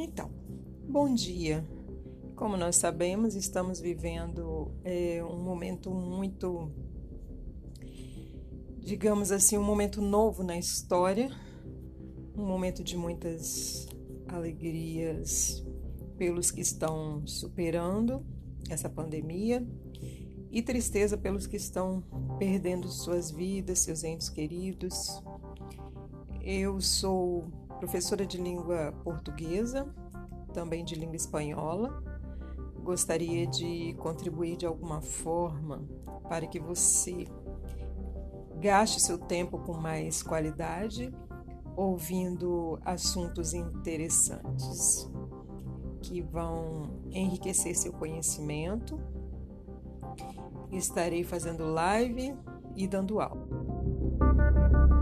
Então, bom dia. Como nós sabemos, estamos vivendo é, um momento muito, digamos assim, um momento novo na história, um momento de muitas alegrias pelos que estão superando essa pandemia e tristeza pelos que estão perdendo suas vidas, seus entes queridos. Eu sou professora de língua portuguesa, também de língua espanhola. Gostaria de contribuir de alguma forma para que você gaste seu tempo com mais qualidade, ouvindo assuntos interessantes que vão enriquecer seu conhecimento. Estarei fazendo live e dando aula.